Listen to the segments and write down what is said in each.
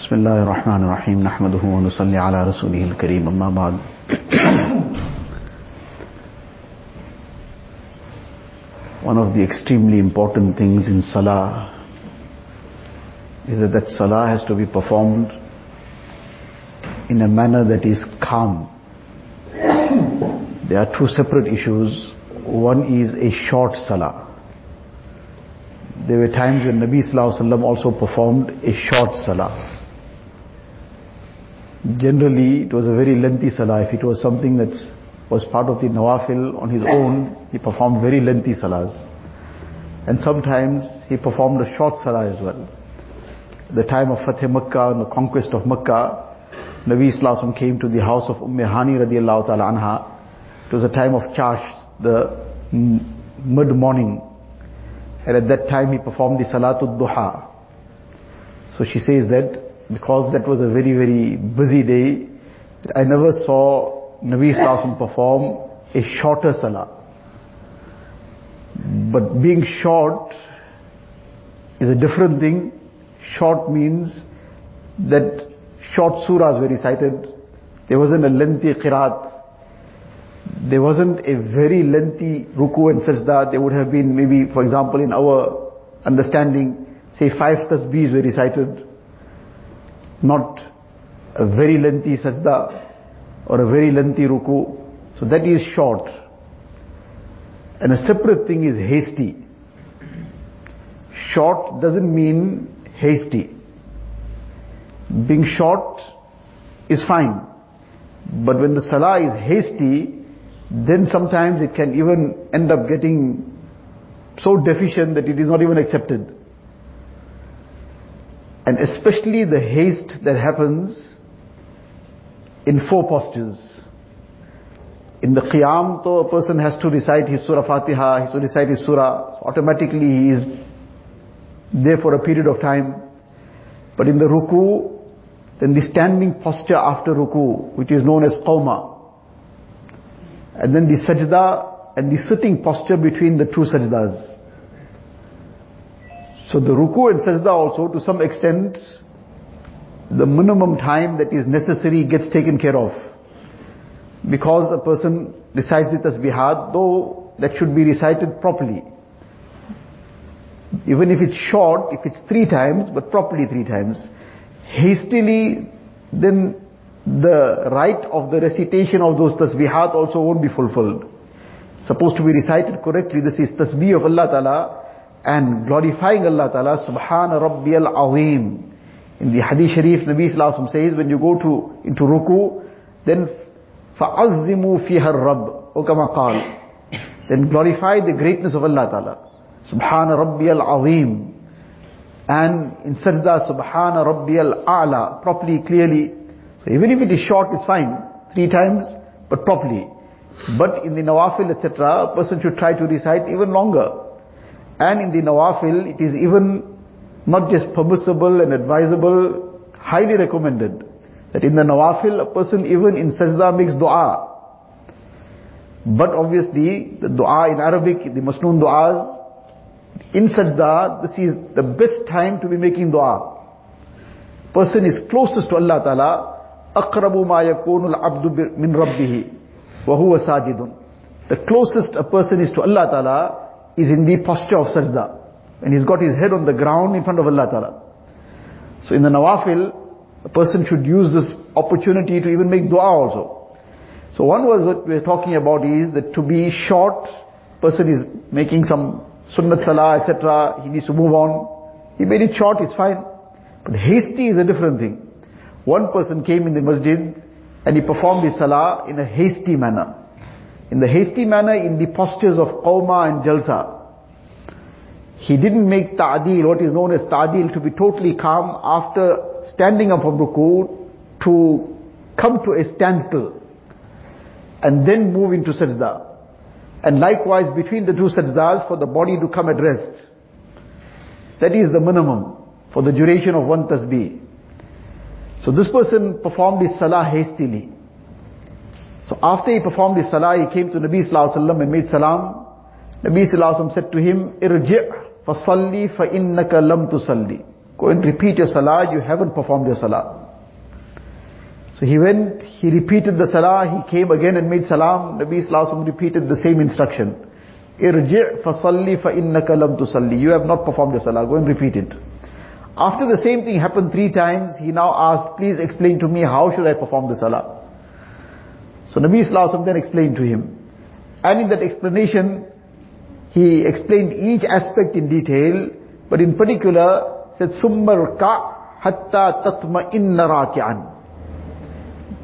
بسم الله الرحمن الرحيم نحمده ونصلي على رسوله الكريم أما بعد One of the extremely important things in Salah is that that Salah has to be performed in a manner that is calm. There are two separate issues. One is a short Salah. There were times when Nabi Sallallahu Alaihi Wasallam also performed a short Salah. Generally, it was a very lengthy Salah. If it was something that was part of the Nawafil on his own, he performed very lengthy Salahs. And sometimes he performed a short Salah as well. The time of Fatih Makkah and the conquest of Makkah, Nabi Sallallahu came to the house of Umm Hani radiallahu ta'ala anha. It was a time of Chash, the mid-morning. And at that time he performed the Salatul Duha. So she says that because that was a very, very busy day, I never saw Nabi Sallallahu perform a shorter Salah. But being short is a different thing. Short means that short surahs were recited. There wasn't a lengthy qiraat. There wasn't a very lengthy ruku and sajda. There would have been maybe, for example, in our understanding, say five tasbihs were recited. Not a very lengthy sajda or a very lengthy ruku. So that is short. And a separate thing is hasty. Short doesn't mean hasty. Being short is fine. But when the salah is hasty, then sometimes it can even end up getting so deficient that it is not even accepted. And especially the haste that happens in four postures. In the Qiyam, though a person has to recite his Surah Fatiha, he has to recite his Surah, so automatically he is there for a period of time. But in the Ruku, then the standing posture after Ruku, which is known as Qawma, and then the Sajda and the sitting posture between the two Sajdas. So the ruku and sajda also to some extent the minimum time that is necessary gets taken care of. Because a person recites the tasbihat, though that should be recited properly. Even if it's short, if it's three times, but properly three times. Hastily, then the right of the recitation of those tasbihat also won't be fulfilled. Supposed to be recited correctly, this is tasbih of Allah Ta'ala, and glorifying Allah Ta'ala, Subhana Rabbiyal Azim. In the Hadith Sharif, Nabi Sallallahu says, when you go to, into ruku, then فَعَزِّمُوا فِيهَا الرَّبِّ O kama qal. Then glorify the greatness of Allah Ta'ala. Subhana Rabbiyal Azim. And in sajda, Subhana Rabbiyal A'la. Properly, clearly. So even if it is short, it's fine. Three times, but properly. But in the nawafil, etc., a person should try to recite even longer. And in the nawafil, it is even not just permissible and advisable, highly recommended. That in the nawafil, a person even in sajda makes dua. But obviously, the dua in Arabic, the masnoon duas, in sajda, this is the best time to be making dua. Person is closest to Allah Ta'ala, أَقْرَبُ مَا يَكُونُ الْعَبْدُ مِنْ رَبِّهِ وَهُوَ سَاجِدٌ The closest a person is to Allah Ta'ala is in the posture of sajda. And he's got his head on the ground in front of Allah Ta'ala. So in the nawafil, a person should use this opportunity to even make dua also. So one was what we're talking about is that to be short, person is making some sunnat salah, etc. He needs to move on. He made it short, it's fine. But hasty is a different thing. One person came in the masjid and he performed his salah in a hasty manner in the hasty manner in the postures of qawma and jalsa. He didn't make ta'dil, what is known as ta'dil, to be totally calm after standing up from ruku to come to a standstill and then move into sajda. And likewise between the two sajdas for the body to come at rest. That is the minimum for the duration of one tasbih. So this person performed his salah hastily. So after he performed his salah, he came to Nabi Sallallahu Alaihi Wasallam and made salam. Nabi Sallallahu Alaihi Wasallam said to him, Irji' fasalli fa innaka lam tusalli. Go and repeat your salah, you haven't performed your salah. So he went, he repeated the salah, he came again and made salam. Nabi Sallallahu repeated the same instruction. Irji' fasalli fa innaka lam tusalli. You have not performed your salah, go and repeat it. After the same thing happened three times, he now asked, please explain to me how should I perform the salah. So Nabi Sallallahu then explained to him. And in that explanation, he explained each aspect in detail, but in particular said, Summar ka hatta tatma inna raki'an.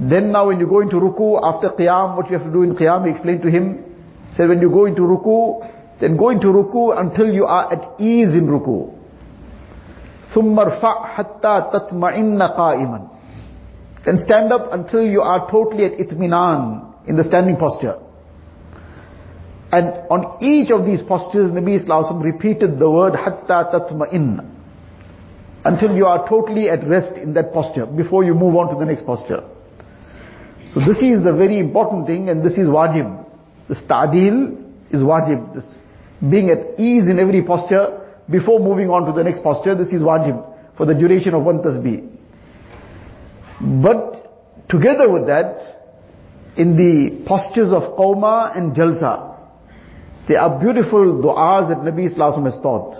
Then now when you go into ruku, after qiyam, what you have to do in qiyam, he explained to him, said when you go into ruku, then go into ruku until you are at ease in ruku. ثم ارفع حتى تطمئن قائما then stand up until you are totally at itminan in the standing posture. And on each of these postures Nabi Wasallam repeated the word hatta tatma'in until you are totally at rest in that posture before you move on to the next posture. So this is the very important thing and this is wajib. This ta'dil is wajib. This being at ease in every posture before moving on to the next posture, this is wajib for the duration of one tasbih. But together with that, in the postures of qawma and jalsa, there are beautiful du'as that Nabi Islam has taught.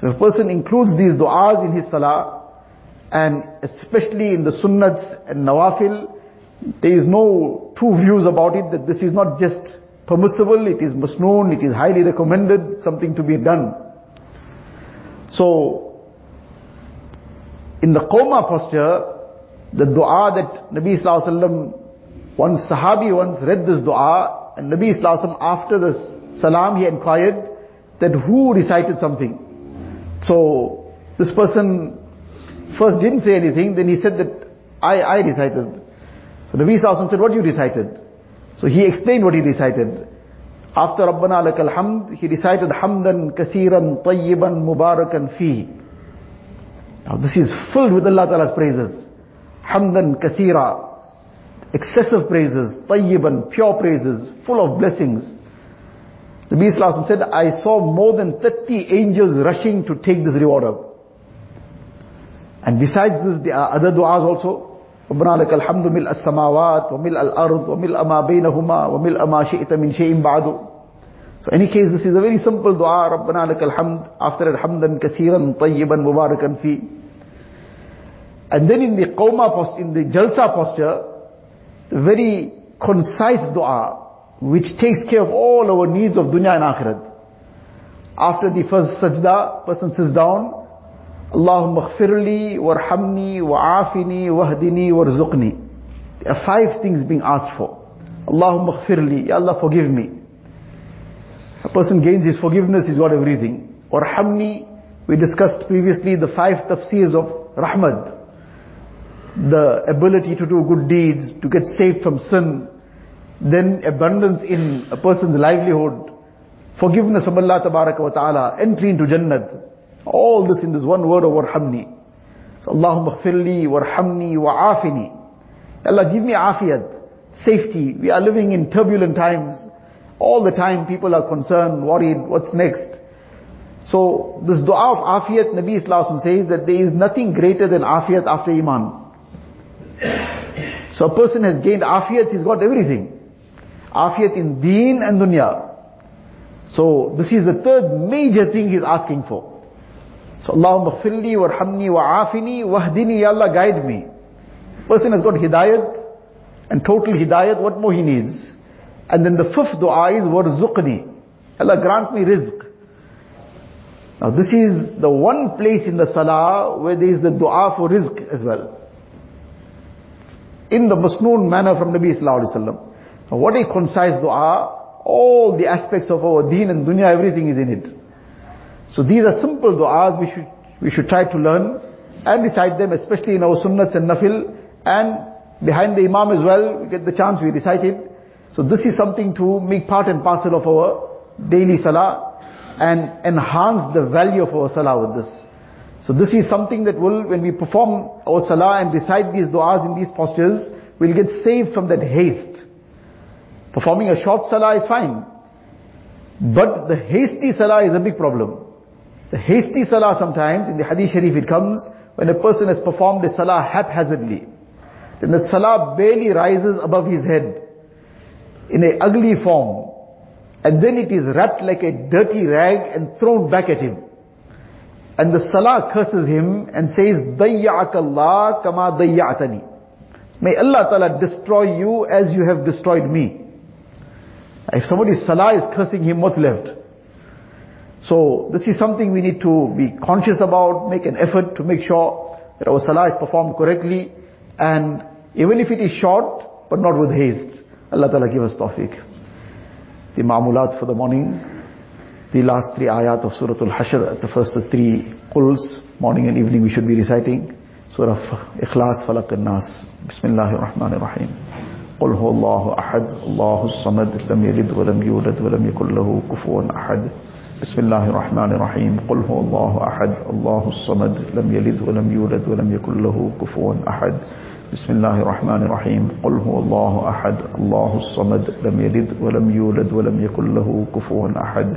So if a person includes these du'as in his salah, and especially in the sunnats and nawafil, there is no two views about it, that this is not just permissible, it is masnoon, it is highly recommended, something to be done. So, in the Qawma posture, the dua that Nabi Sallallahu one Sahabi once read this dua, and Nabi Sallallahu after the salam he inquired that who recited something. So, this person first didn't say anything, then he said that I, I recited. So Nabi Sallallahu said, what you recited? So he explained what he recited. After Rabbana lakal hamd, he recited hamdan kathiran tayyiban mubarakan fi. Now this is filled with Allah Ta'ala's praises Hamdan kathira, excessive praises, tayyiban, pure praises, full of blessings. The Nabi said, I saw more than 30 angels rushing to take this reward up. And besides this, there are other du'as also. ربنا لك الحمد ملء السماوات وملء الأرض وملء ما بينهما وملء ما شئت من شيء بعد So in any case, this is a very simple dua, ربنا لك الحمد, after it, حمدا كثيرا طيبا مباركا فيه. And then in the qawma posture, in the jalsa posture, the very concise dua, which takes care of all our needs of dunya and akhirat. After the first sajda, person sits down, Allahumma khfirli, warhamni, wa'afini, wahdini, warzuqni. There are five things being asked for. Allahumma khfirli, Ya Allah forgive me. A person gains his forgiveness, he's got everything. Warhamni, we discussed previously the five tafsirs of rahmat. The ability to do good deeds, to get saved from sin, then abundance in a person's livelihood, forgiveness of Allah wa ta'ala, entry into Jannat. All this in this one word of warhamni. So Allahumma khfirli warhamni wa'afini. Allah give me afiyat, safety. We are living in turbulent times. All the time people are concerned, worried, what's next? So this dua of afiyat, Nabi Islam says that there is nothing greater than afiyat after iman. So a person has gained afiyat, he's got everything. Afiyat in deen and dunya. So this is the third major thing he's asking for. So Allahumma khfirli warhamni wa'afini wahdini, Ya Allah guide me. Person has got hidayat and total hidayat, what more he needs? And then the fifth dua is warzuqni. Allah grant me rizq. Now this is the one place in the salah where there is the dua for rizq as well. In the masnoon manner from Nabi Sallallahu Alaihi what a concise dua. All the aspects of our deen and dunya, everything is in it. So these are simple du'as we should, we should try to learn and recite them, especially in our sunnats and nafil. And behind the imam as well, we get the chance, we recite it. So this is something to make part and parcel of our daily salah and enhance the value of our salah with this. So this is something that will, when we perform our salah and recite these du'as in these postures, we'll get saved from that haste. Performing a short salah is fine. But the hasty salah is a big problem. The hasty salah sometimes, in the hadith sharif it comes, when a person has performed a salah haphazardly, then the salah barely rises above his head in an ugly form. And then it is wrapped like a dirty rag and thrown back at him. And the salah curses him and says, ضَيَّعَكَ اللَّهِ كَمَا ضَيَّعْتَنِي May Allah Ta'ala destroy you as you have destroyed me. If somebody's salah is cursing him, what's left? So this is something we need to be conscious about, make an effort to make sure that our salah is performed correctly and even if it is short, but not with haste. Allah Ta'ala give us tawfiq. The ma'mulat for the morning, The last three ayat of Surah Al-Hashr, the first three quls, morning and evening we should be reciting. Surah Ikhlas, Falaq al-Nas. Bismillahir Rahmanir Rahim. قل هو الله أحد. الله الصمد لم يلد ولم يولد ولم يكن له كفوا أحد. بسم الله الرحمن الرحيم قل هو الله أحد. الله الصمد لم يلد ولم يولد ولم يكن له كفوا أحد. بسم الله الرحمن الرحيم قل هو الله أحد. الله الصمد لم يلد ولم يولد ولم يكن له كفوا أحد.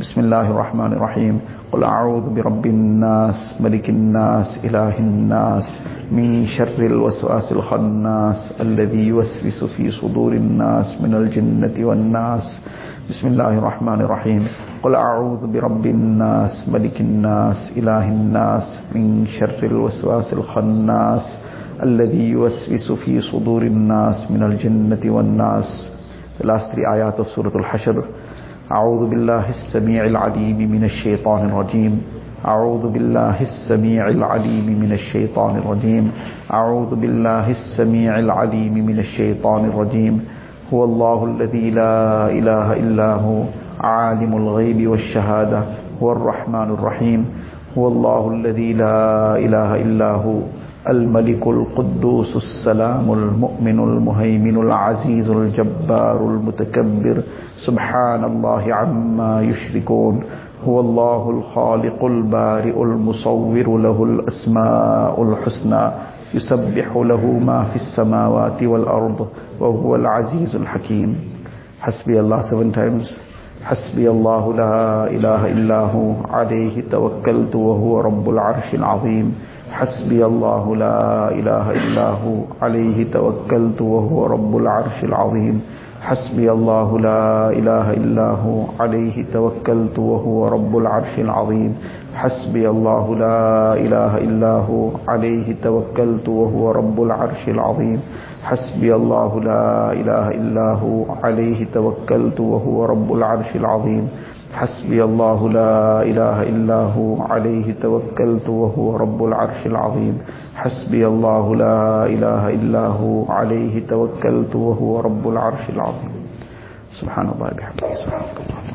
بسم الله الرحمن الرحيم قل أعوذ برب الناس ملك الناس إله الناس من شر الوسواس الخناس الذي يوسوس في صدور الناس من الجنة والناس بسم الله الرحمن الرحيم قل أعوذ برب الناس ملك الناس إله الناس من شر الوسواس الخناس الذي يوسوس في صدور الناس من الجنة والناس The last three ayat of Surah Al-Hashr أعوذ بالله السميع العليم من الشيطان الرجيم. أعوذ بالله السميع العليم من الشيطان الرجيم. أعوذ بالله السميع العليم من الشيطان الرجيم. هو الله الذي لا إله إلا هو، عالم الغيب والشهادة، هو الرحمن الرحيم. هو الله الذي لا إله إلا هو الملك القدوس السلام المؤمن المهيمن العزيز الجبار المتكبر. سبحان الله عما يشركون. هو الله الخالق البارئ المصور له الأسماء الحسنى. يسبح له ما في السماوات والأرض وهو العزيز الحكيم. حسبي الله seven times. حسبي الله لا إله إلا هو، عليه توكلت وهو رب العرش العظيم. حسبي الله لا إله إلا هو، عليه توكلت وهو رب العرش العظيم. حسبي الله لا إله إلا هو، عليه توكلت وهو رب العرش العظيم. حسبي الله لا إله إلا هو، عليه توكلت وهو رب العرش العظيم. حسبي الله لا إله إلا هو، عليه توكلت وهو رب العرش العظيم. حسبي الله لا إله إلا هو، عليه توكلت وهو رب العرش العظيم. حسبي الله لا إله إلا هو، عليه توكلت وهو رب العرش العظيم. سبحان الله، بحمده، سبحانك اللهم.